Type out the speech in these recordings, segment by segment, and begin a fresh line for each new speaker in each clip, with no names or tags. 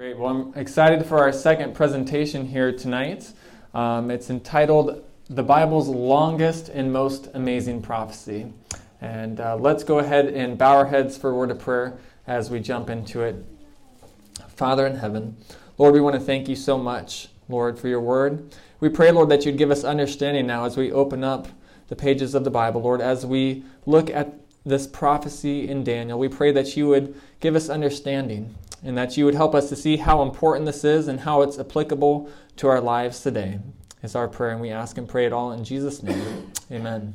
Great. Well, I'm excited for our second presentation here tonight. Um, it's entitled The Bible's Longest and Most Amazing Prophecy. And uh, let's go ahead and bow our heads for a word of prayer as we jump into it. Father in heaven, Lord, we want to thank you so much, Lord, for your word. We pray, Lord, that you'd give us understanding now as we open up the pages of the Bible, Lord, as we look at this prophecy in Daniel. We pray that you would give us understanding and that you would help us to see how important this is and how it's applicable to our lives today. It's our prayer, and we ask and pray it all in Jesus' name. Amen.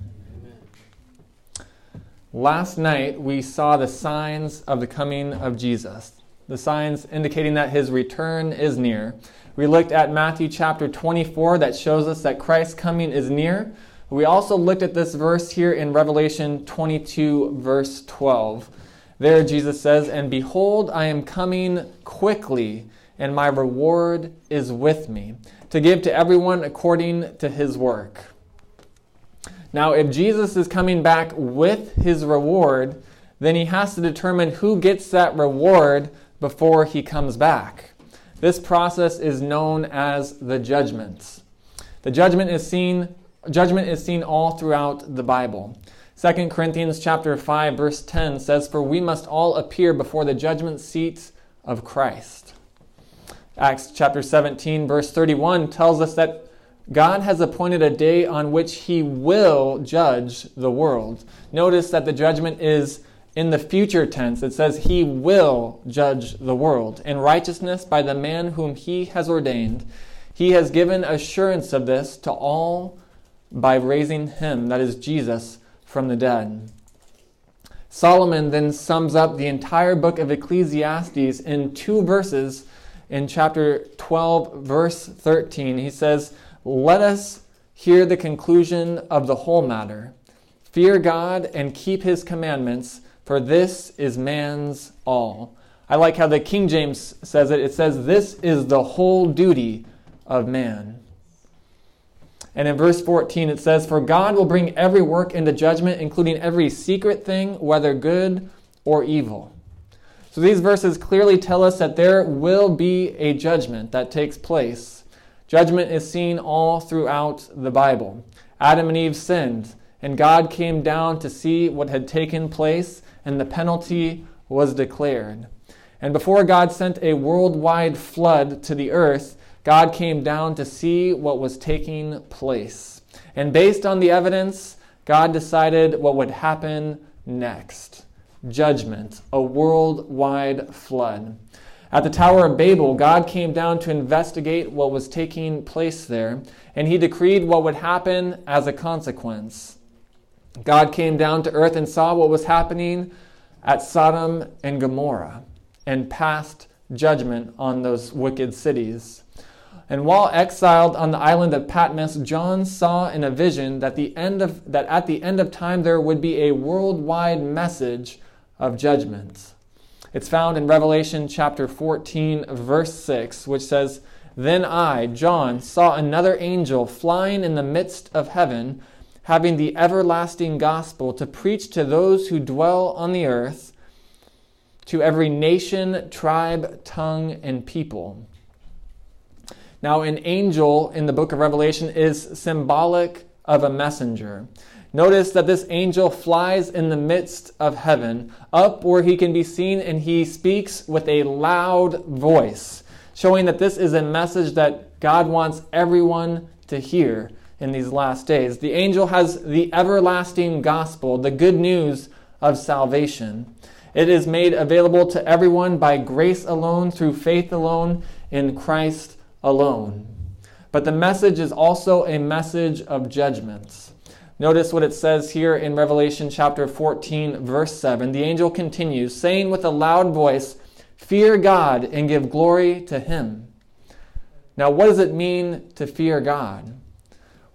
Last night, we saw the signs of the coming of Jesus, the signs indicating that his return is near. We looked at Matthew chapter 24 that shows us that Christ's coming is near. We also looked at this verse here in Revelation 22, verse 12 there Jesus says, And behold, I am coming quickly, and my reward is with me, to give to everyone according to his work. Now, if Jesus is coming back with his reward, then he has to determine who gets that reward before he comes back. This process is known as the judgment. The judgment is seen judgment is seen all throughout the Bible. 2 Corinthians chapter 5 verse 10 says for we must all appear before the judgment seat of Christ. Acts chapter 17 verse 31 tells us that God has appointed a day on which he will judge the world. Notice that the judgment is in the future tense. It says he will judge the world in righteousness by the man whom he has ordained. He has given assurance of this to all by raising him, that is Jesus, from the dead. Solomon then sums up the entire book of Ecclesiastes in two verses in chapter 12, verse 13. He says, Let us hear the conclusion of the whole matter. Fear God and keep his commandments, for this is man's all. I like how the King James says it. It says, This is the whole duty of man. And in verse 14 it says, For God will bring every work into judgment, including every secret thing, whether good or evil. So these verses clearly tell us that there will be a judgment that takes place. Judgment is seen all throughout the Bible. Adam and Eve sinned, and God came down to see what had taken place, and the penalty was declared. And before God sent a worldwide flood to the earth, God came down to see what was taking place. And based on the evidence, God decided what would happen next judgment, a worldwide flood. At the Tower of Babel, God came down to investigate what was taking place there, and he decreed what would happen as a consequence. God came down to earth and saw what was happening at Sodom and Gomorrah and passed judgment on those wicked cities. And while exiled on the island of Patmos, John saw in a vision that, the end of, that at the end of time there would be a worldwide message of judgment. It's found in Revelation chapter 14, verse 6, which says, Then I, John, saw another angel flying in the midst of heaven, having the everlasting gospel to preach to those who dwell on the earth, to every nation, tribe, tongue, and people. Now, an angel in the book of Revelation is symbolic of a messenger. Notice that this angel flies in the midst of heaven, up where he can be seen, and he speaks with a loud voice, showing that this is a message that God wants everyone to hear in these last days. The angel has the everlasting gospel, the good news of salvation. It is made available to everyone by grace alone, through faith alone, in Christ alone. But the message is also a message of judgments. Notice what it says here in Revelation chapter 14, verse 7. The angel continues, saying with a loud voice, Fear God and give glory to him. Now, what does it mean to fear God?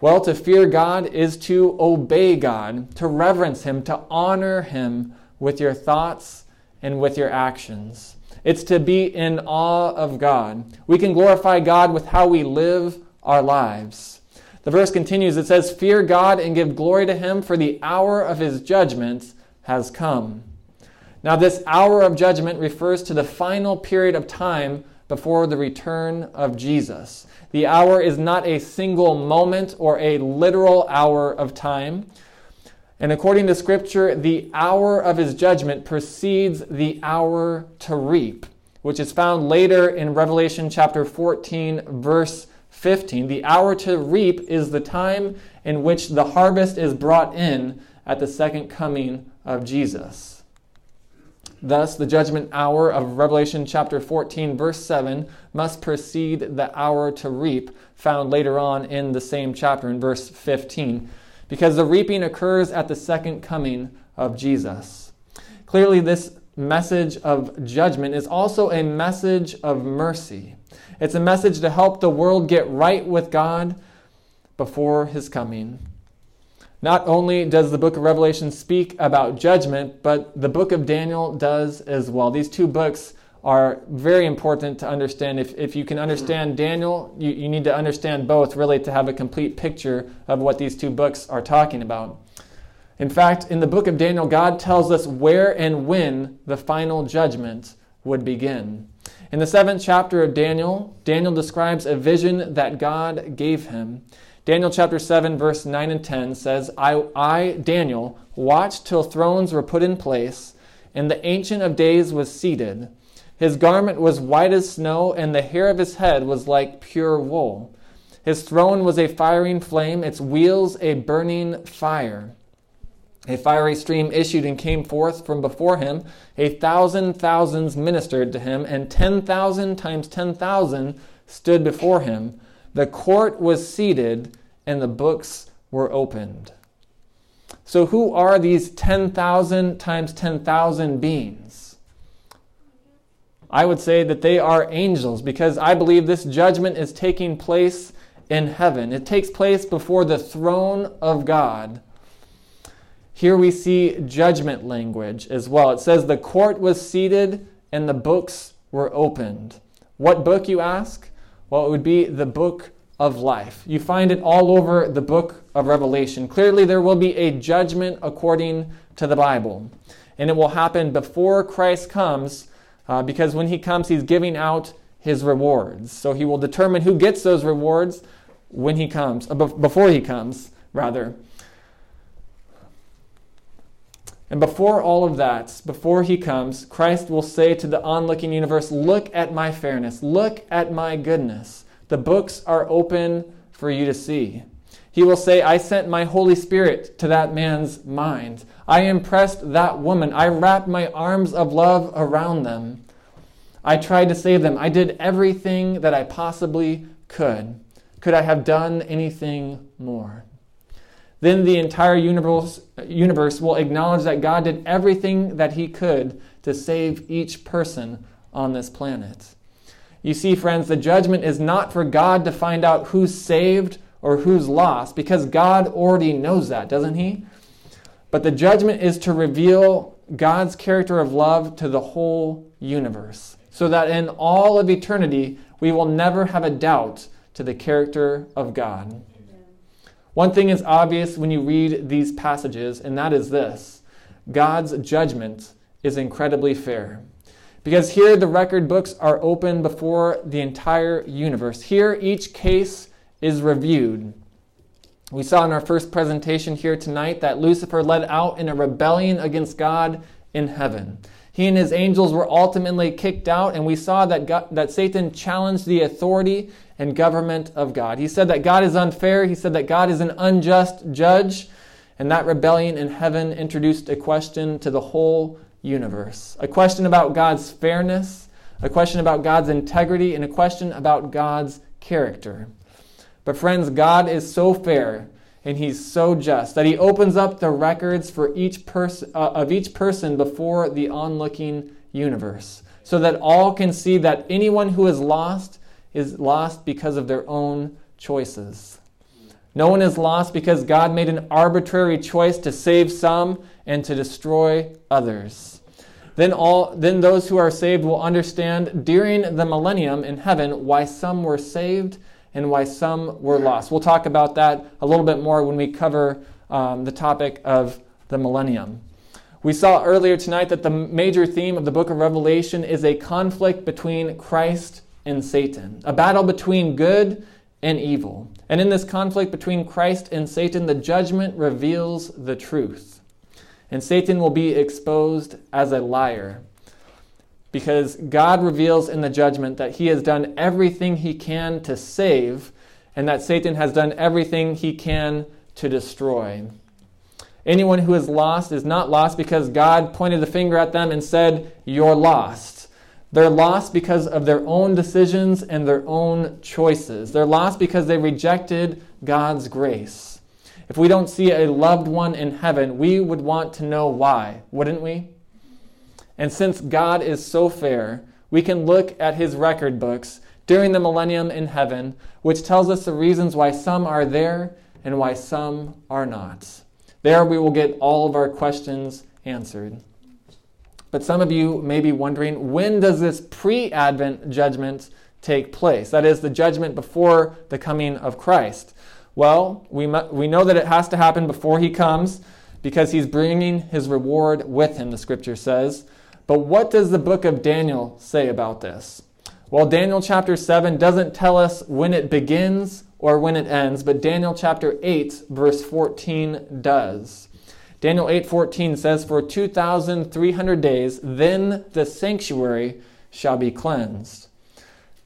Well, to fear God is to obey God, to reverence Him, to honor Him with your thoughts and with your actions. It's to be in awe of God. We can glorify God with how we live our lives. The verse continues it says, Fear God and give glory to Him, for the hour of His judgment has come. Now, this hour of judgment refers to the final period of time before the return of Jesus. The hour is not a single moment or a literal hour of time. And according to Scripture, the hour of his judgment precedes the hour to reap, which is found later in Revelation chapter 14, verse 15. The hour to reap is the time in which the harvest is brought in at the second coming of Jesus. Thus, the judgment hour of Revelation chapter 14, verse 7, must precede the hour to reap, found later on in the same chapter in verse 15, because the reaping occurs at the second coming of Jesus. Clearly, this message of judgment is also a message of mercy. It's a message to help the world get right with God before his coming. Not only does the book of Revelation speak about judgment, but the book of Daniel does as well. These two books are very important to understand. If, if you can hmm. understand Daniel, you, you need to understand both, really, to have a complete picture of what these two books are talking about. In fact, in the book of Daniel, God tells us where and when the final judgment would begin. In the seventh chapter of Daniel, Daniel describes a vision that God gave him. Daniel chapter 7, verse 9 and 10 says, I, I, Daniel, watched till thrones were put in place, and the Ancient of Days was seated. His garment was white as snow, and the hair of his head was like pure wool. His throne was a firing flame, its wheels a burning fire. A fiery stream issued and came forth from before him. A thousand thousands ministered to him, and ten thousand times ten thousand stood before him. The court was seated, and the books were opened. So, who are these 10,000 times 10,000 beings? I would say that they are angels because I believe this judgment is taking place in heaven. It takes place before the throne of God here we see judgment language as well. It says, The court was seated and the books were opened. What book, you ask? Well, it would be the book of life. You find it all over the book of Revelation. Clearly, there will be a judgment according to the Bible. And it will happen before Christ comes, uh, because when he comes, he's giving out his rewards. So he will determine who gets those rewards when he comes, uh, before he comes, rather. And before all of that, before he comes, Christ will say to the onlooking universe, Look at my fairness, look at my goodness. The books are open for you to see. He will say, I sent my Holy Spirit to that man's mind. I impressed that woman. I wrapped my arms of love around them. I tried to save them. I did everything that I possibly could. Could I have done anything more? then the entire universe, universe will acknowledge that God did everything that he could to save each person on this planet. You see, friends, the judgment is not for God to find out who's saved or who's lost, because God already knows that, doesn't he? But the judgment is to reveal God's character of love to the whole universe, so that in all of eternity we will never have a doubt to the character of God. One thing is obvious when you read these passages, and that is this God's judgment is incredibly fair. Because here the record books are open before the entire universe. Here each case is reviewed. We saw in our first presentation here tonight that Lucifer led out in a rebellion against God in heaven. He and his angels were ultimately kicked out, and we saw that, God, that Satan challenged the authority and government of God. He said that God is unfair, he said that God is an unjust judge, and that rebellion in heaven introduced a question to the whole universe a question about God's fairness, a question about God's integrity, and a question about God's character. But, friends, God is so fair and he's so just that he opens up the records for each person uh, of each person before the onlooking universe so that all can see that anyone who is lost is lost because of their own choices. No one is lost because god made an arbitrary choice to save some and to destroy others. Then all then those who are saved will understand during the millennium in heaven why some were saved and why some were lost. We'll talk about that a little bit more when we cover um, the topic of the millennium. We saw earlier tonight that the major theme of the book of Revelation is a conflict between Christ and Satan, a battle between good and evil. And in this conflict between Christ and Satan, the judgment reveals the truth. And Satan will be exposed as a liar because God reveals in the judgment that he has done everything he can to save and that Satan has done everything he can to destroy. Anyone who is lost is not lost because God pointed the finger at them and said, You're lost. They're lost because of their own decisions and their own choices. They're lost because they rejected God's grace. If we don't see a loved one in heaven, we would want to know why, wouldn't we? And since God is so fair, we can look at his record books during the millennium in heaven, which tells us the reasons why some are there and why some are not. There we will get all of our questions answered. But some of you may be wondering when does this pre Advent judgment take place? That is, the judgment before the coming of Christ. Well, we, we know that it has to happen before he comes because he's bringing his reward with him, the scripture says. But what does the book of Daniel say about this? Well, Daniel chapter 7 doesn't tell us when it begins or when it ends, but Daniel chapter 8 verse 14 does. Daniel 8:14 says for 2300 days then the sanctuary shall be cleansed.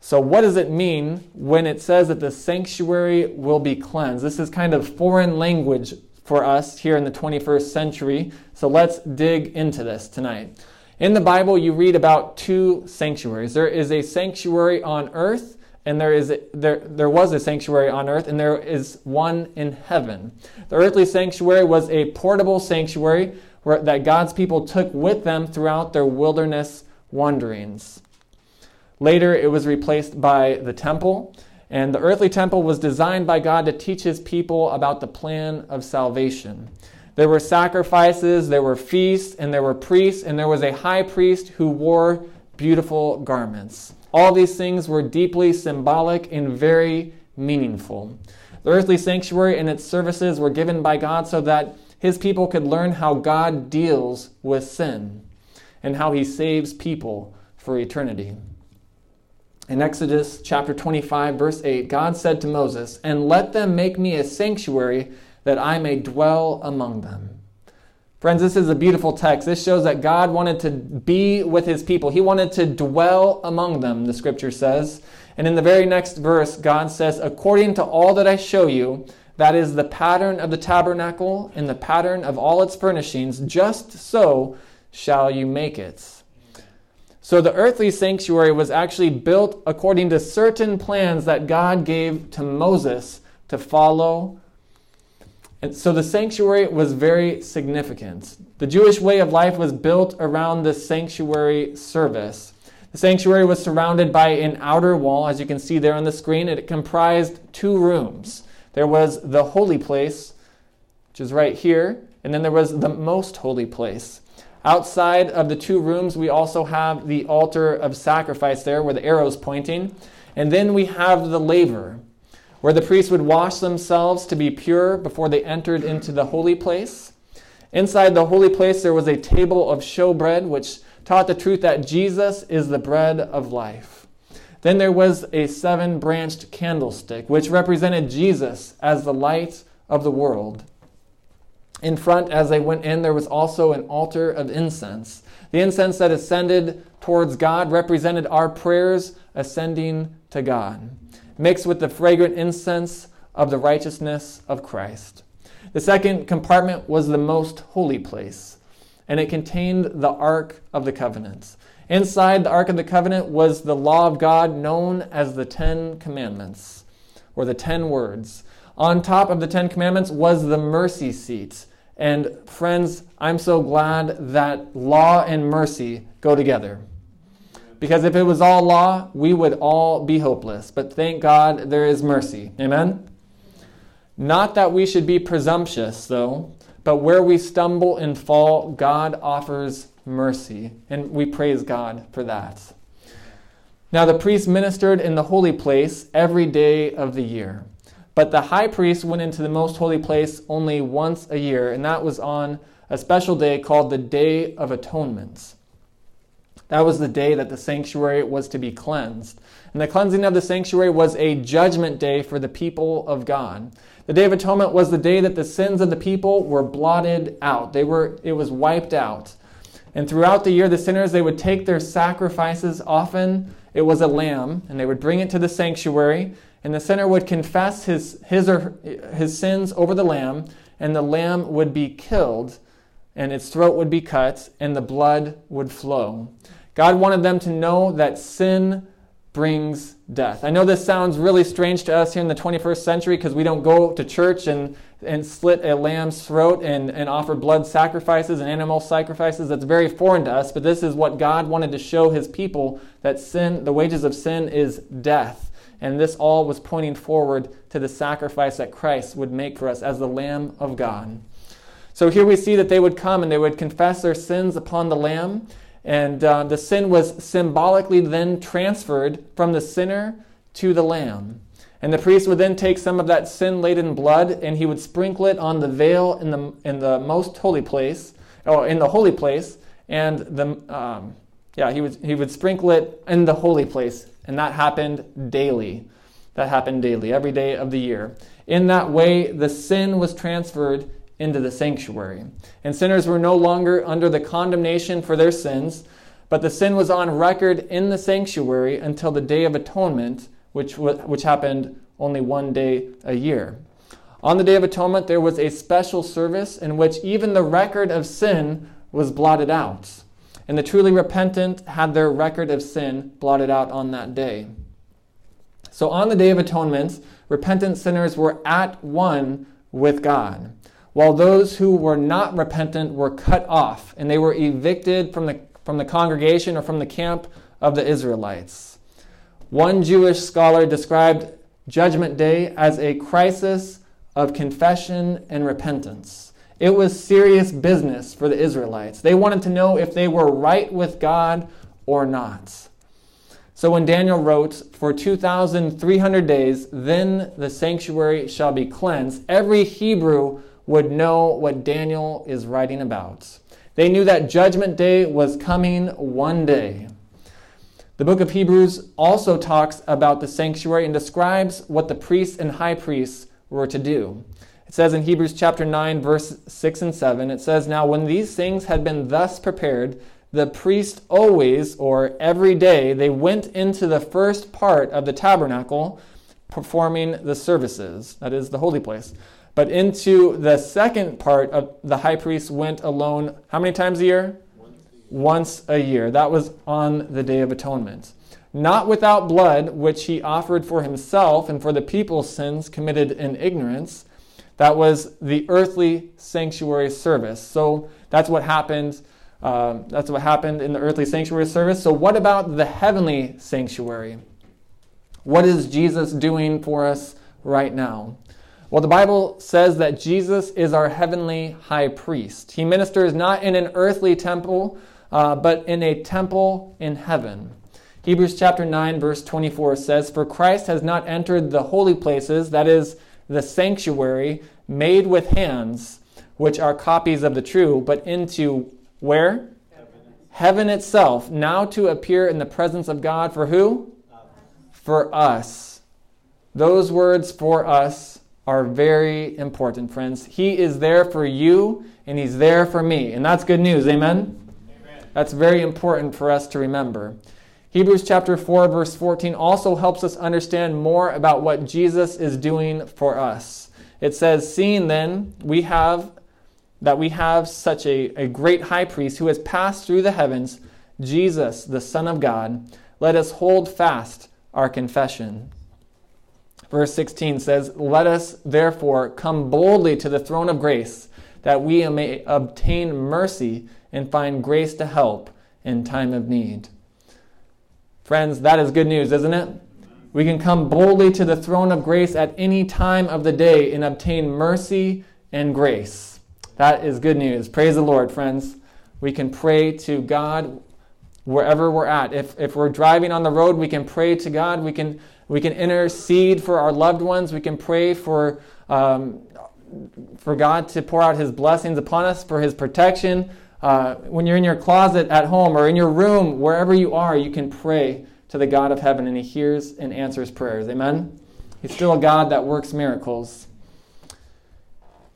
So what does it mean when it says that the sanctuary will be cleansed? This is kind of foreign language for us here in the 21st century. So let's dig into this tonight. In the Bible, you read about two sanctuaries. There is a sanctuary on earth, and there is a, there there was a sanctuary on earth, and there is one in heaven. The earthly sanctuary was a portable sanctuary where, that God's people took with them throughout their wilderness wanderings. Later, it was replaced by the temple, and the earthly temple was designed by God to teach His people about the plan of salvation. There were sacrifices, there were feasts, and there were priests, and there was a high priest who wore beautiful garments. All these things were deeply symbolic and very meaningful. The earthly sanctuary and its services were given by God so that his people could learn how God deals with sin and how he saves people for eternity. In Exodus chapter 25, verse 8, God said to Moses, And let them make me a sanctuary that I may dwell among them. Friends, this is a beautiful text. This shows that God wanted to be with his people. He wanted to dwell among them, the scripture says. And in the very next verse, God says, According to all that I show you, that is the pattern of the tabernacle and the pattern of all its furnishings, just so shall you make it. So the earthly sanctuary was actually built according to certain plans that God gave to Moses to follow and so the sanctuary was very significant. The Jewish way of life was built around the sanctuary service. The sanctuary was surrounded by an outer wall, as you can see there on the screen. And it comprised two rooms. There was the holy place, which is right here, and then there was the most holy place. Outside of the two rooms, we also have the altar of sacrifice there where the arrow's pointing. And then we have the laver where the priests would wash themselves to be pure before they entered into the holy place. Inside the holy place, there was a table of showbread, which taught the truth that Jesus is the bread of life. Then there was a seven branched candlestick, which represented Jesus as the light of the world. In front, as they went in, there was also an altar of incense. The incense that ascended towards God represented our prayers ascending to God mixed with the fragrant incense of the righteousness of Christ. The second compartment was the most holy place, and it contained the Ark of the Covenant. Inside the Ark of the Covenant was the law of God known as the Ten Commandments, or the Ten Words. On top of the Ten Commandments was the mercy seat. And friends, I'm so glad that law and mercy go together. Because if it was all law, we would all be hopeless. But thank God there is mercy. Amen? Not that we should be presumptuous, though, but where we stumble and fall, God offers mercy. And we praise God for that. Now, the priest ministered in the holy place every day of the year. But the high priest went into the most holy place only once a year, and that was on a special day called the Day of Atonement. That was the day that the sanctuary was to be cleansed. And the cleansing of the sanctuary was a judgment day for the people of God. The Day of Atonement was the day that the sins of the people were blotted out. They were, it was wiped out. And throughout the year, the sinners, they would take their sacrifices. Often it was a lamb, and they would bring it to the sanctuary. And the sinner would confess his, his, or his sins over the lamb, and the lamb would be killed, and its throat would be cut, and the blood would flow. God wanted them to know that sin brings death. I know this sounds really strange to us here in the 21st century because we don't go to church and, and slit a lamb's throat and, and offer blood sacrifices and animal sacrifices. That's very foreign to us, but this is what God wanted to show his people that sin, the wages of sin is death. And this all was pointing forward to the sacrifice that Christ would make for us as the Lamb of God. So here we see that they would come and they would confess their sins upon the Lamb and uh, the sin was symbolically then transferred from the sinner to the lamb. And the priest would then take some of that sin laden blood and he would sprinkle it on the veil in the, in the most holy place, or in the holy place. And the, um, yeah, he would, he would sprinkle it in the holy place. And that happened daily. That happened daily, every day of the year. In that way, the sin was transferred into the sanctuary. And sinners were no longer under the condemnation for their sins, but the sin was on record in the sanctuary until the Day of Atonement, which, which happened only one day a year. On the Day of Atonement, there was a special service in which even the record of sin was blotted out. And the truly repentant had their record of sin blotted out on that day. So on the Day of Atonement, repentant sinners were at one with God while those who were not repentant were cut off and they were evicted from the, from the congregation or from the camp of the Israelites. One Jewish scholar described Judgment Day as a crisis of confession and repentance. It was serious business for the Israelites. They wanted to know if they were right with God or not. So when Daniel wrote, For 2,300 days, then the sanctuary shall be cleansed, every Hebrew would know what Daniel is writing about. They knew that Judgment Day was coming one day. The book of Hebrews also talks about the sanctuary and describes what the priests and high priests were to do. It says in Hebrews chapter 9, verse 6 and 7, it says, Now when these things had been thus prepared, the priest always, or every day, they went into the first part of the tabernacle performing the services, that is, the holy place. But into the second part of the high priest went alone how many times a year? Once a year. That was on the Day of Atonement. Not without blood, which he offered for himself and for the people's sins committed in ignorance. That was the earthly sanctuary service. So that's what happened. Uh, that's what happened in the earthly sanctuary service. So, what about the heavenly sanctuary? What is Jesus doing for us right now? Well, the Bible says that Jesus is our heavenly high priest. He ministers not in an earthly temple, uh, but in a temple in heaven. Hebrews chapter 9, verse 24 says, For Christ has not entered the holy places, that is, the sanctuary made with hands, which are copies of the true, but into where? Heaven, Heaven itself, now to appear in the presence of God for who? For us. Those words for us are very important, friends. He is there for you and He's there for me. And that's good news. Amen? Amen? That's very important for us to remember. Hebrews chapter 4, verse 14 also helps us understand more about what Jesus is doing for us. It says, Seeing then we have that we have such a, a great high priest who has passed through the heavens, Jesus, the Son of God, let us hold fast our confession. Verse 16 says, Let us therefore come boldly to the throne of grace, that we may obtain mercy and find grace to help in time of need. Friends, that is good news, isn't it? We can come boldly to the throne of grace at any time of the day and obtain mercy and grace. That is good news. Praise the Lord, friends. We can pray to God wherever we're at. If, if we're driving on the road, we can pray to God. We can we can intercede for our loved ones. We can pray for, um, for God to pour out His blessings upon us, for His protection. Uh, when you're in your closet at home or in your room, wherever you are, you can pray to the God of heaven and he hears and answers prayers. Amen? He's still a God that works miracles.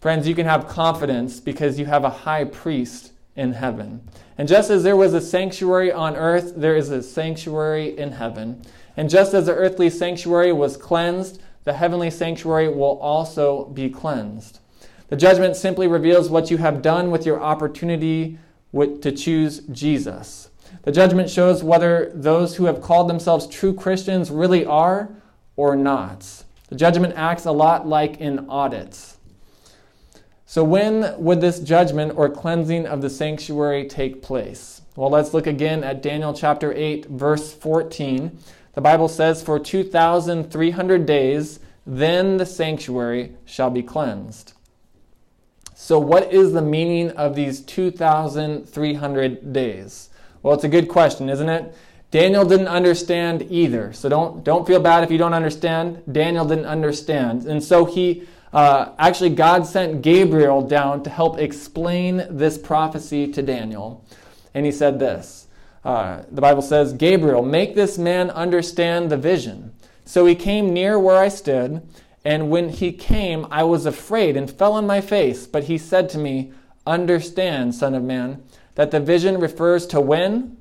Friends, you can have confidence because you have a high priest in heaven. And just as there was a sanctuary on earth, there is a sanctuary in heaven. And just as the earthly sanctuary was cleansed, the heavenly sanctuary will also be cleansed. The judgment simply reveals what you have done with your opportunity to choose Jesus. The judgment shows whether those who have called themselves true Christians really are or not. The judgment acts a lot like an audit. So, when would this judgment or cleansing of the sanctuary take place? Well, let's look again at Daniel chapter 8, verse 14. The Bible says, For 2,300 days, then the sanctuary shall be cleansed. So, what is the meaning of these 2,300 days? Well, it's a good question, isn't it? Daniel didn't understand either. So, don't, don't feel bad if you don't understand. Daniel didn't understand. And so, he uh, actually, God sent Gabriel down to help explain this prophecy to Daniel. And he said this uh, The Bible says, Gabriel, make this man understand the vision. So he came near where I stood. And when he came, I was afraid and fell on my face. But he said to me, Understand, Son of Man, that the vision refers to when?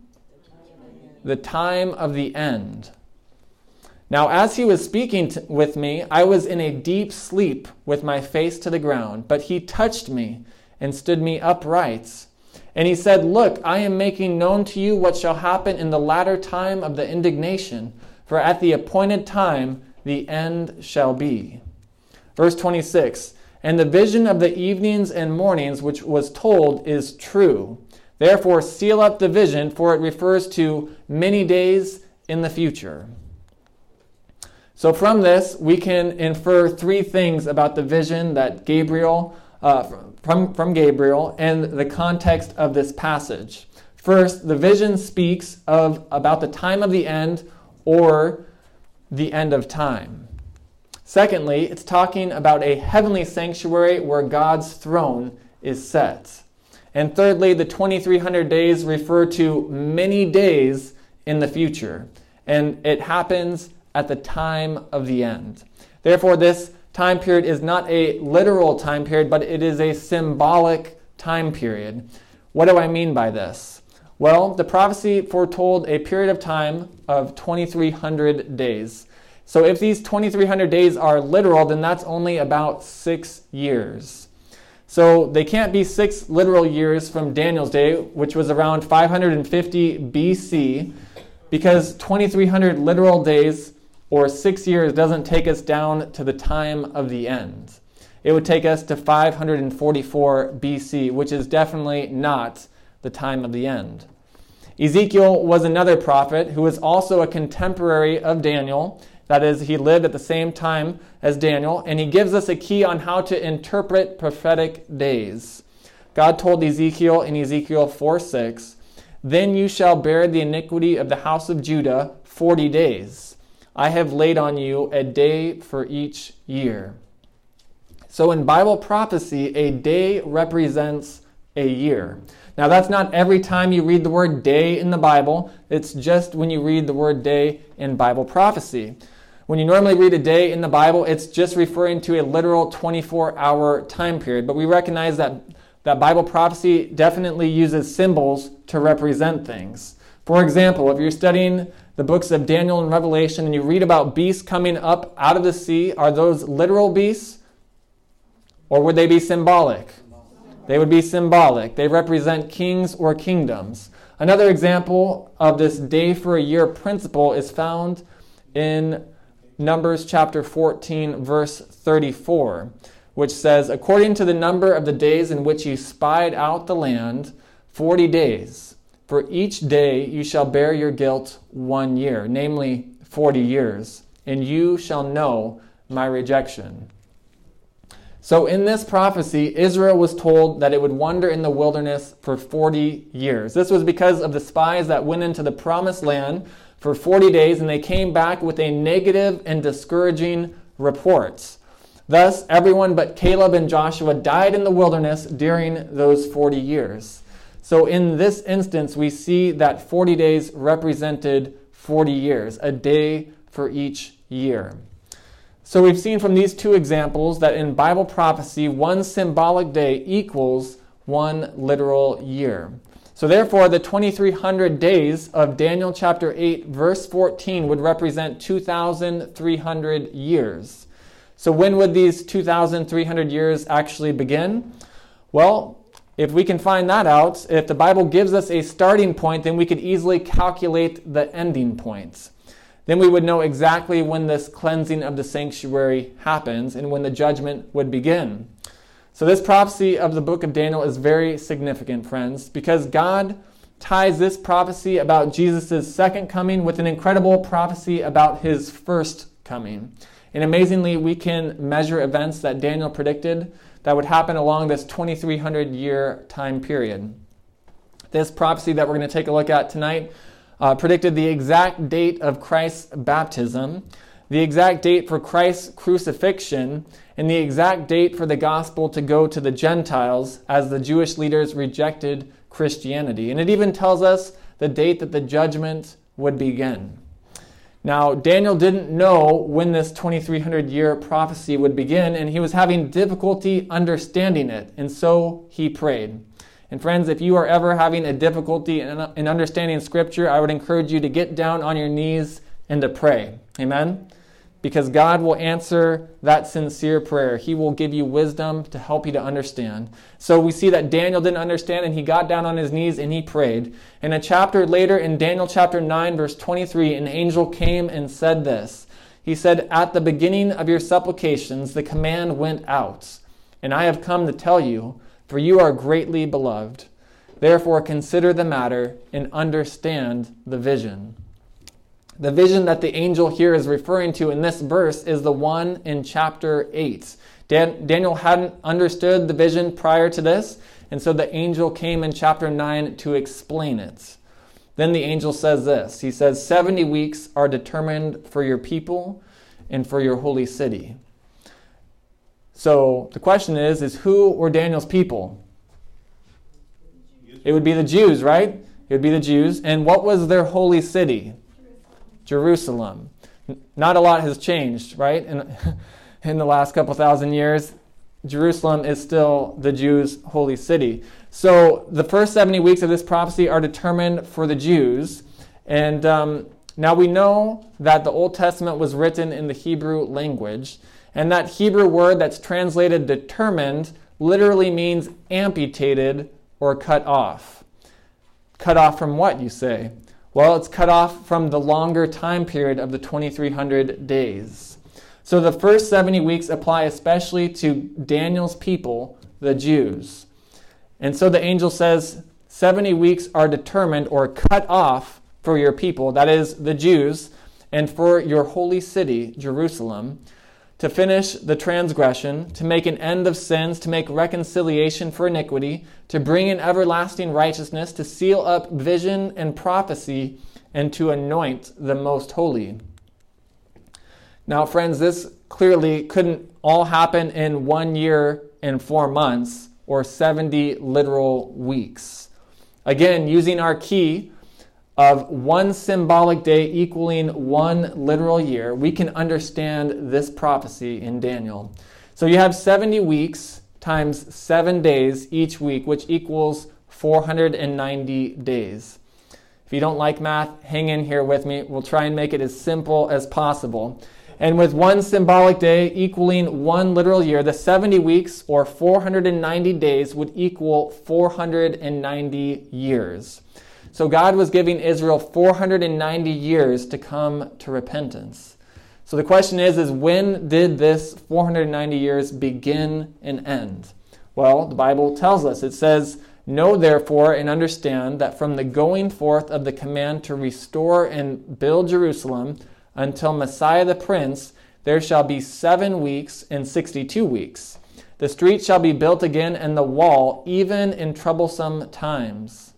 The time of the end. Now, as he was speaking t- with me, I was in a deep sleep with my face to the ground. But he touched me and stood me upright. And he said, Look, I am making known to you what shall happen in the latter time of the indignation, for at the appointed time the end shall be. Verse 26 And the vision of the evenings and mornings which was told is true. Therefore, seal up the vision, for it refers to many days in the future. So, from this, we can infer three things about the vision that Gabriel, uh, from, from Gabriel, and the context of this passage. First, the vision speaks of about the time of the end or the end of time. Secondly, it's talking about a heavenly sanctuary where God's throne is set. And thirdly, the 2300 days refer to many days in the future, and it happens at the time of the end. Therefore, this time period is not a literal time period, but it is a symbolic time period. What do I mean by this? Well, the prophecy foretold a period of time of 2300 days. So if these 2300 days are literal, then that's only about six years. So they can't be six literal years from Daniel's day, which was around 550 BC, because 2300 literal days or six years doesn't take us down to the time of the end. It would take us to 544 BC, which is definitely not the time of the end. Ezekiel was another prophet who was also a contemporary of Daniel. That is, he lived at the same time as Daniel, and he gives us a key on how to interpret prophetic days. God told Ezekiel in Ezekiel 4 6, Then you shall bear the iniquity of the house of Judah forty days. I have laid on you a day for each year. So in Bible prophecy, a day represents a year. Now, that's not every time you read the word day in the Bible, it's just when you read the word day in Bible prophecy. When you normally read a day in the Bible, it's just referring to a literal 24 hour time period. But we recognize that, that Bible prophecy definitely uses symbols to represent things. For example, if you're studying the books of Daniel and Revelation and you read about beasts coming up out of the sea, are those literal beasts or would they be symbolic? They would be symbolic. They represent kings or kingdoms. Another example of this day for a year principle is found in Numbers chapter 14, verse 34, which says, According to the number of the days in which you spied out the land, 40 days. For each day you shall bear your guilt one year, namely 40 years, and you shall know my rejection. So, in this prophecy, Israel was told that it would wander in the wilderness for 40 years. This was because of the spies that went into the promised land for 40 days and they came back with a negative and discouraging report. Thus, everyone but Caleb and Joshua died in the wilderness during those 40 years. So, in this instance, we see that 40 days represented 40 years, a day for each year. So we've seen from these two examples that in Bible prophecy, one symbolic day equals one literal year. So therefore, the 2300 days of Daniel chapter 8, verse 14 would represent 2,300 years. So when would these 2,300 years actually begin? Well, if we can find that out, if the Bible gives us a starting point, then we could easily calculate the ending points then we would know exactly when this cleansing of the sanctuary happens and when the judgment would begin. So, this prophecy of the book of Daniel is very significant, friends, because God ties this prophecy about Jesus' second coming with an incredible prophecy about his first coming. And amazingly, we can measure events that Daniel predicted that would happen along this 2300 year time period. This prophecy that we're going to take a look at tonight uh, predicted the exact date of Christ's baptism, the exact date for Christ's crucifixion, and the exact date for the gospel to go to the Gentiles as the Jewish leaders rejected Christianity. And it even tells us the date that the judgment would begin. Now, Daniel didn't know when this 2300 year prophecy would begin, and he was having difficulty understanding it, and so he prayed. And friends, if you are ever having a difficulty in, in understanding Scripture, I would encourage you to get down on your knees and to pray. Amen? Because God will answer that sincere prayer. He will give you wisdom to help you to understand. So we see that Daniel didn't understand and he got down on his knees and he prayed. And a chapter later, in Daniel chapter 9, verse 23, an angel came and said this. He said, At the beginning of your supplications, the command went out, and I have come to tell you for you are greatly beloved. Therefore, consider the matter and understand the vision. The vision that the angel here is referring to in this verse is the one in chapter 8. Dan- Daniel hadn't understood the vision prior to this, and so the angel came in chapter 9 to explain it. Then the angel says this He says, 70 weeks are determined for your people and for your holy city. So the question is, is who were Daniel's people? It would be the Jews, right? It would be the Jews. And what was their holy city? Jerusalem. Not a lot has changed, right? In, in the last couple thousand years, Jerusalem is still the Jews' holy city. So the first 70 weeks of this prophecy are determined for the Jews. And um, now we know that the Old Testament was written in the Hebrew language. And that Hebrew word that's translated determined literally means amputated or cut off. Cut off from what, you say? Well, it's cut off from the longer time period of the 2300 days. So the first 70 weeks apply especially to Daniel's people, the Jews. And so the angel says 70 weeks are determined or cut off for your people, that is, the Jews, and for your holy city, Jerusalem to finish the transgression, to make an end of sins, to make reconciliation for iniquity, to bring in everlasting righteousness, to seal up vision and prophecy, and to anoint the most holy. Now, friends, this clearly couldn't all happen in one year and four months or 70 literal weeks. Again, using our key, of one symbolic day equaling one literal year, we can understand this prophecy in Daniel. So you have 70 weeks times seven days each week, which equals 490 days. If you don't like math, hang in here with me. We'll try and make it as simple as possible. And with one symbolic day equaling one literal year, the 70 weeks or 490 days would equal 490 years. So God was giving Israel 490 years to come to repentance. So the question is, is when did this 490 years begin and end? Well, the Bible tells us. It says, Know therefore and understand that from the going forth of the command to restore and build Jerusalem until Messiah the Prince, there shall be seven weeks and sixty two weeks. The street shall be built again, and the wall, even in troublesome times.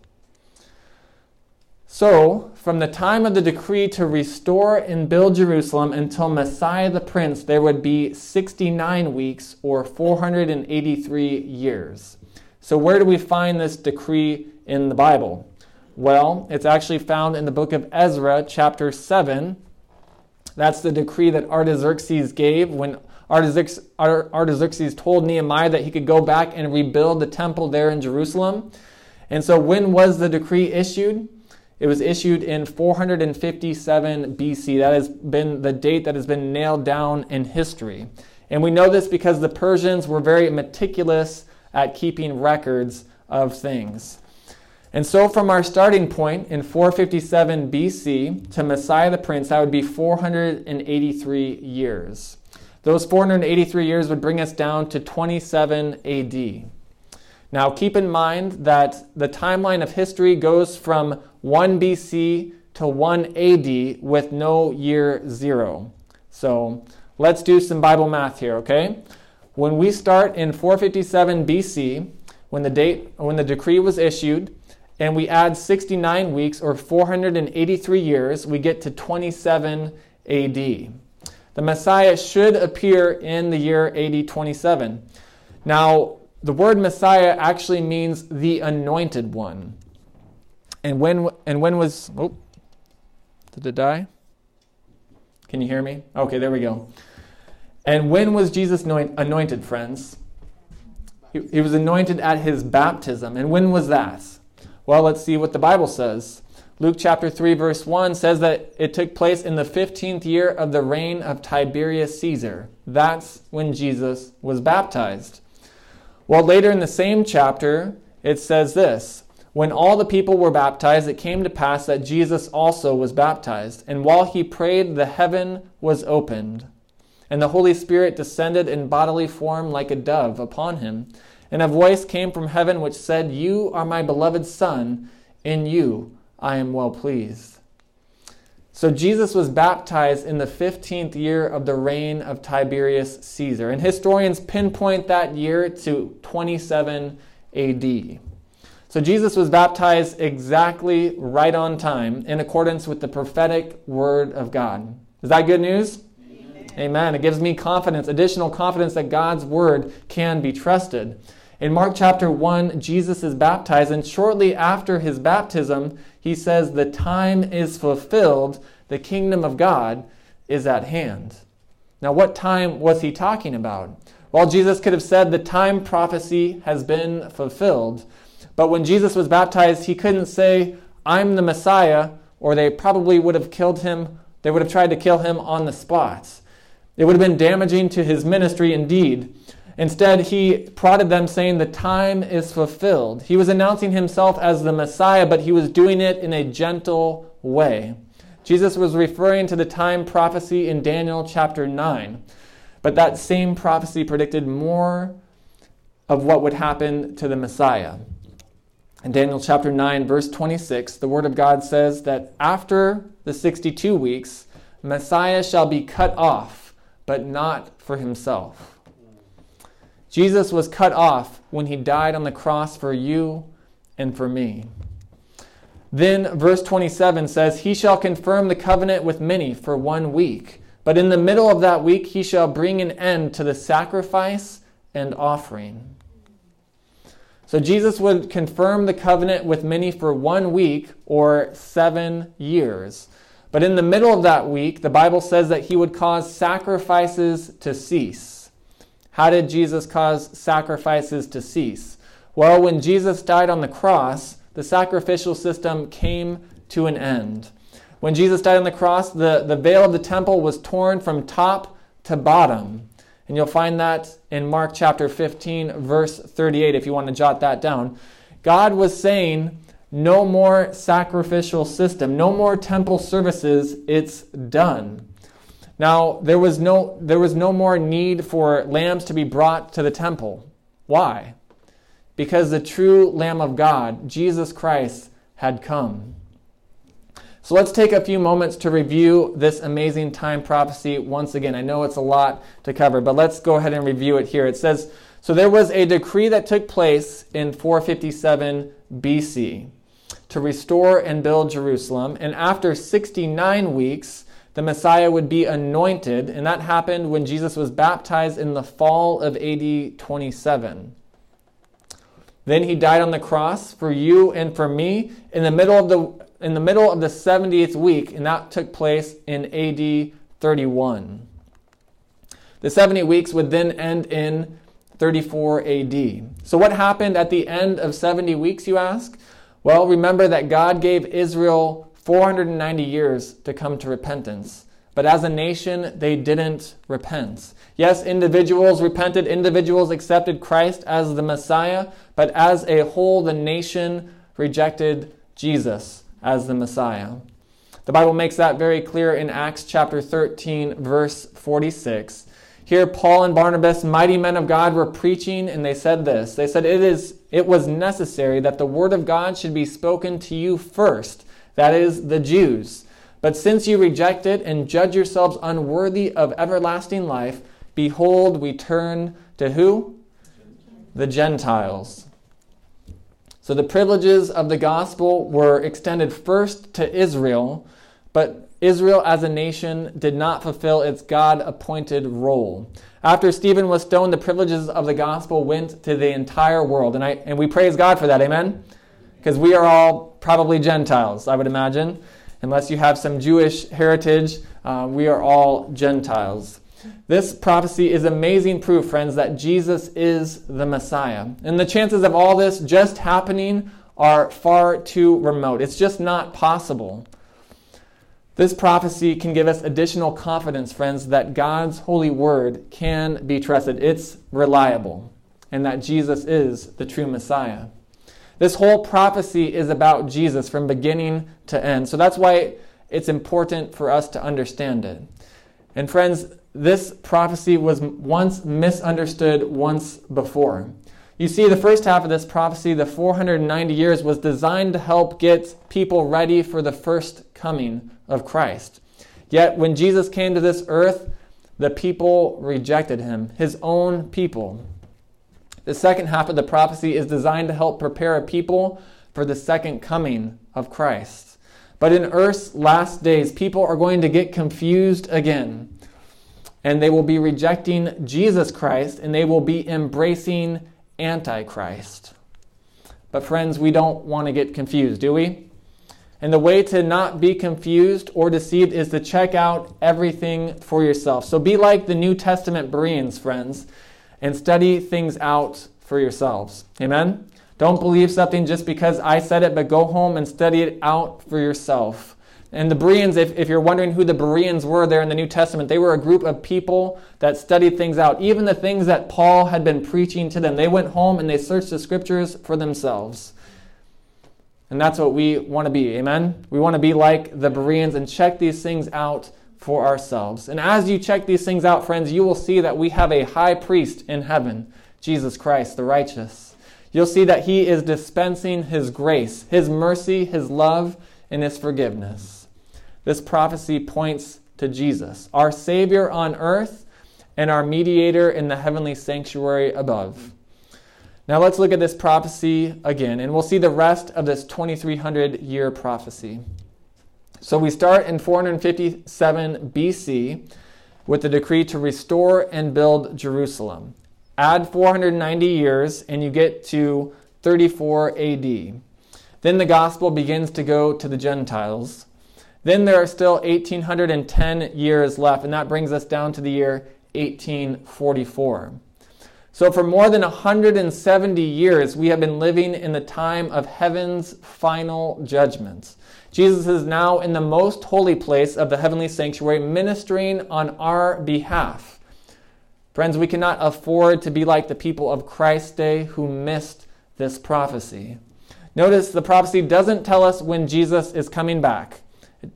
So, from the time of the decree to restore and build Jerusalem until Messiah the Prince, there would be 69 weeks or 483 years. So, where do we find this decree in the Bible? Well, it's actually found in the book of Ezra, chapter 7. That's the decree that Artaxerxes gave when Artaxerxes told Nehemiah that he could go back and rebuild the temple there in Jerusalem. And so, when was the decree issued? It was issued in 457 BC. That has been the date that has been nailed down in history. And we know this because the Persians were very meticulous at keeping records of things. And so, from our starting point in 457 BC to Messiah the Prince, that would be 483 years. Those 483 years would bring us down to 27 AD. Now, keep in mind that the timeline of history goes from 1 BC to 1 AD with no year zero. So, let's do some Bible math here, okay? When we start in 457 BC, when the date when the decree was issued, and we add 69 weeks or 483 years, we get to 27 AD. The Messiah should appear in the year AD 27. Now, the word Messiah actually means the anointed one. And when and when was oh did it die? Can you hear me? Okay, there we go. And when was Jesus anointed, friends? He, he was anointed at his baptism. And when was that? Well, let's see what the Bible says. Luke chapter 3, verse 1 says that it took place in the 15th year of the reign of Tiberius Caesar. That's when Jesus was baptized. Well, later in the same chapter, it says this When all the people were baptized, it came to pass that Jesus also was baptized. And while he prayed, the heaven was opened, and the Holy Spirit descended in bodily form like a dove upon him. And a voice came from heaven which said, You are my beloved Son, in you I am well pleased. So Jesus was baptized in the 15th year of the reign of Tiberius Caesar. And historians pinpoint that year to 27 AD. So Jesus was baptized exactly right on time in accordance with the prophetic word of God. Is that good news? Amen. Amen. It gives me confidence, additional confidence that God's word can be trusted. In Mark chapter 1, Jesus is baptized, and shortly after his baptism, he says, The time is fulfilled, the kingdom of God is at hand. Now, what time was he talking about? Well, Jesus could have said, The time prophecy has been fulfilled. But when Jesus was baptized, he couldn't say, I'm the Messiah, or they probably would have killed him. They would have tried to kill him on the spot. It would have been damaging to his ministry indeed. Instead, he prodded them, saying, The time is fulfilled. He was announcing himself as the Messiah, but he was doing it in a gentle way. Jesus was referring to the time prophecy in Daniel chapter 9. But that same prophecy predicted more of what would happen to the Messiah. In Daniel chapter 9, verse 26, the Word of God says that after the 62 weeks, Messiah shall be cut off, but not for himself. Jesus was cut off when he died on the cross for you and for me. Then verse 27 says, He shall confirm the covenant with many for one week, but in the middle of that week he shall bring an end to the sacrifice and offering. So Jesus would confirm the covenant with many for one week or seven years. But in the middle of that week, the Bible says that he would cause sacrifices to cease. How did Jesus cause sacrifices to cease? Well, when Jesus died on the cross, the sacrificial system came to an end. When Jesus died on the cross, the, the veil of the temple was torn from top to bottom. And you'll find that in Mark chapter 15, verse 38, if you want to jot that down. God was saying, no more sacrificial system, no more temple services, it's done. Now, there was no, there was no more need for lambs to be brought to the temple. Why? Because the true Lamb of God, Jesus Christ, had come. So let's take a few moments to review this amazing time prophecy once again. I know it's a lot to cover, but let's go ahead and review it here. It says, So there was a decree that took place in 457 BC to restore and build Jerusalem, and after 69 weeks, the Messiah would be anointed, and that happened when Jesus was baptized in the fall of AD 27. Then he died on the cross for you and for me in the middle of the in the middle of the 70th week, and that took place in AD 31. The 70 weeks would then end in 34 AD. So, what happened at the end of 70 weeks, you ask? Well, remember that God gave Israel 490 years to come to repentance. But as a nation, they didn't repent. Yes, individuals repented, individuals accepted Christ as the Messiah, but as a whole, the nation rejected Jesus as the Messiah. The Bible makes that very clear in Acts chapter 13, verse 46. Here, Paul and Barnabas, mighty men of God, were preaching, and they said this. They said, It is it was necessary that the word of God should be spoken to you first, that is, the Jews. But since you reject it and judge yourselves unworthy of everlasting life, behold, we turn to who? The Gentiles. So the privileges of the gospel were extended first to Israel, but Israel as a nation did not fulfill its God appointed role. After Stephen was stoned, the privileges of the gospel went to the entire world. And, I, and we praise God for that, amen? Because we are all probably Gentiles, I would imagine. Unless you have some Jewish heritage, uh, we are all Gentiles. This prophecy is amazing proof, friends, that Jesus is the Messiah. And the chances of all this just happening are far too remote. It's just not possible. This prophecy can give us additional confidence, friends, that God's holy word can be trusted. It's reliable, and that Jesus is the true Messiah. This whole prophecy is about Jesus from beginning to end. So that's why it's important for us to understand it. And friends, this prophecy was once misunderstood once before. You see, the first half of this prophecy, the 490 years, was designed to help get people ready for the first coming of Christ. Yet, when Jesus came to this earth, the people rejected him, his own people. The second half of the prophecy is designed to help prepare a people for the second coming of Christ. But in earth's last days, people are going to get confused again and they will be rejecting Jesus Christ and they will be embracing Antichrist. But, friends, we don't want to get confused, do we? And the way to not be confused or deceived is to check out everything for yourself. So be like the New Testament Bereans, friends, and study things out for yourselves. Amen? Don't believe something just because I said it, but go home and study it out for yourself. And the Bereans, if, if you're wondering who the Bereans were there in the New Testament, they were a group of people that studied things out, even the things that Paul had been preaching to them. They went home and they searched the scriptures for themselves. And that's what we want to be. Amen? We want to be like the Bereans and check these things out for ourselves. And as you check these things out, friends, you will see that we have a high priest in heaven, Jesus Christ, the righteous. You'll see that he is dispensing his grace, his mercy, his love, and his forgiveness. This prophecy points to Jesus, our Savior on earth and our mediator in the heavenly sanctuary above. Now let's look at this prophecy again, and we'll see the rest of this 2300 year prophecy. So we start in 457 BC with the decree to restore and build Jerusalem. Add 490 years, and you get to 34 AD. Then the gospel begins to go to the Gentiles. Then there are still 1810 years left, and that brings us down to the year 1844. So, for more than 170 years, we have been living in the time of heaven's final judgment. Jesus is now in the most holy place of the heavenly sanctuary, ministering on our behalf. Friends, we cannot afford to be like the people of Christ's day who missed this prophecy. Notice the prophecy doesn't tell us when Jesus is coming back.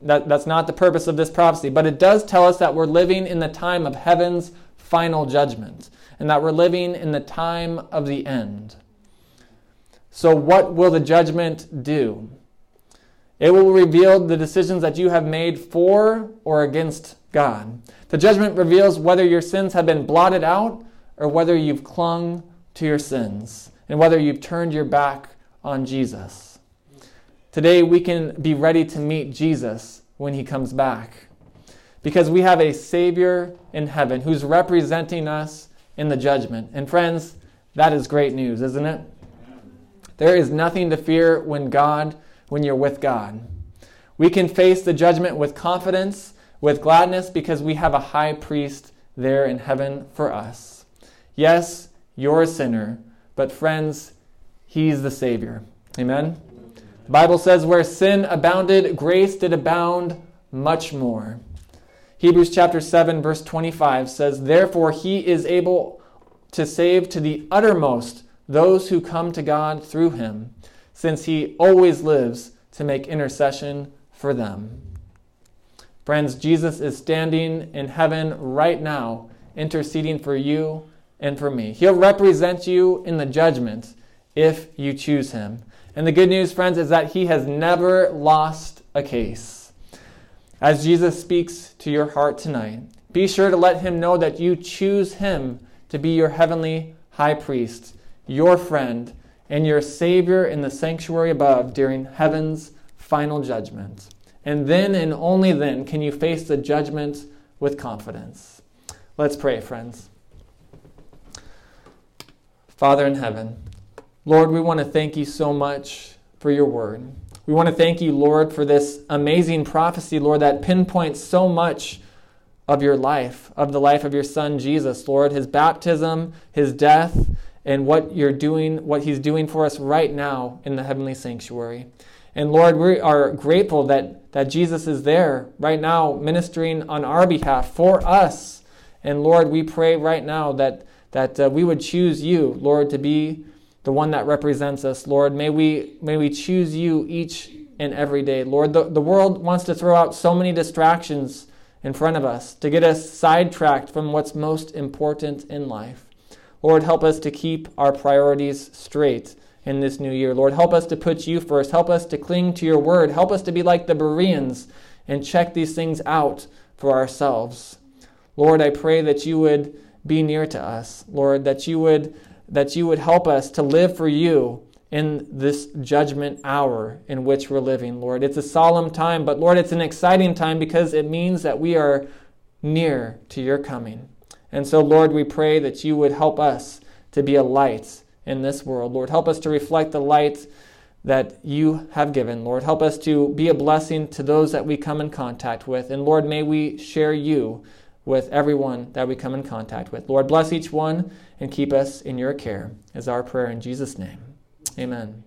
That, that's not the purpose of this prophecy, but it does tell us that we're living in the time of heaven's final judgment and that we're living in the time of the end. So, what will the judgment do? It will reveal the decisions that you have made for or against God. The judgment reveals whether your sins have been blotted out or whether you've clung to your sins and whether you've turned your back on Jesus. Today we can be ready to meet Jesus when he comes back. Because we have a Savior in heaven who's representing us in the judgment. And friends, that is great news, isn't it? There is nothing to fear when God, when you're with God. We can face the judgment with confidence, with gladness, because we have a high priest there in heaven for us. Yes, you're a sinner, but friends, he's the Savior. Amen? The Bible says, where sin abounded, grace did abound much more. Hebrews chapter 7, verse 25 says, Therefore he is able to save to the uttermost those who come to God through him, since he always lives to make intercession for them. Friends, Jesus is standing in heaven right now, interceding for you and for me. He'll represent you in the judgment if you choose him. And the good news, friends, is that he has never lost a case. As Jesus speaks to your heart tonight, be sure to let him know that you choose him to be your heavenly high priest, your friend, and your Savior in the sanctuary above during heaven's final judgment. And then and only then can you face the judgment with confidence. Let's pray, friends. Father in heaven, Lord, we want to thank you so much for your word. We want to thank you, Lord, for this amazing prophecy, Lord, that pinpoints so much of your life, of the life of your son Jesus, Lord, his baptism, his death, and what you're doing, what he's doing for us right now in the heavenly sanctuary. And Lord, we are grateful that, that Jesus is there right now ministering on our behalf for us. And Lord, we pray right now that, that uh, we would choose you, Lord, to be the one that represents us. Lord, may we, may we choose you each and every day. Lord, the, the world wants to throw out so many distractions in front of us to get us sidetracked from what's most important in life. Lord, help us to keep our priorities straight in this new year. Lord, help us to put you first. Help us to cling to your word. Help us to be like the Bereans and check these things out for ourselves. Lord, I pray that you would be near to us. Lord, that you would that you would help us to live for you in this judgment hour in which we're living, Lord. It's a solemn time, but Lord, it's an exciting time because it means that we are near to your coming. And so, Lord, we pray that you would help us to be a light in this world. Lord, help us to reflect the light that you have given. Lord, help us to be a blessing to those that we come in contact with. And Lord, may we share you with everyone that we come in contact with. Lord, bless each one and keep us in your care, is our prayer in Jesus' name. Amen.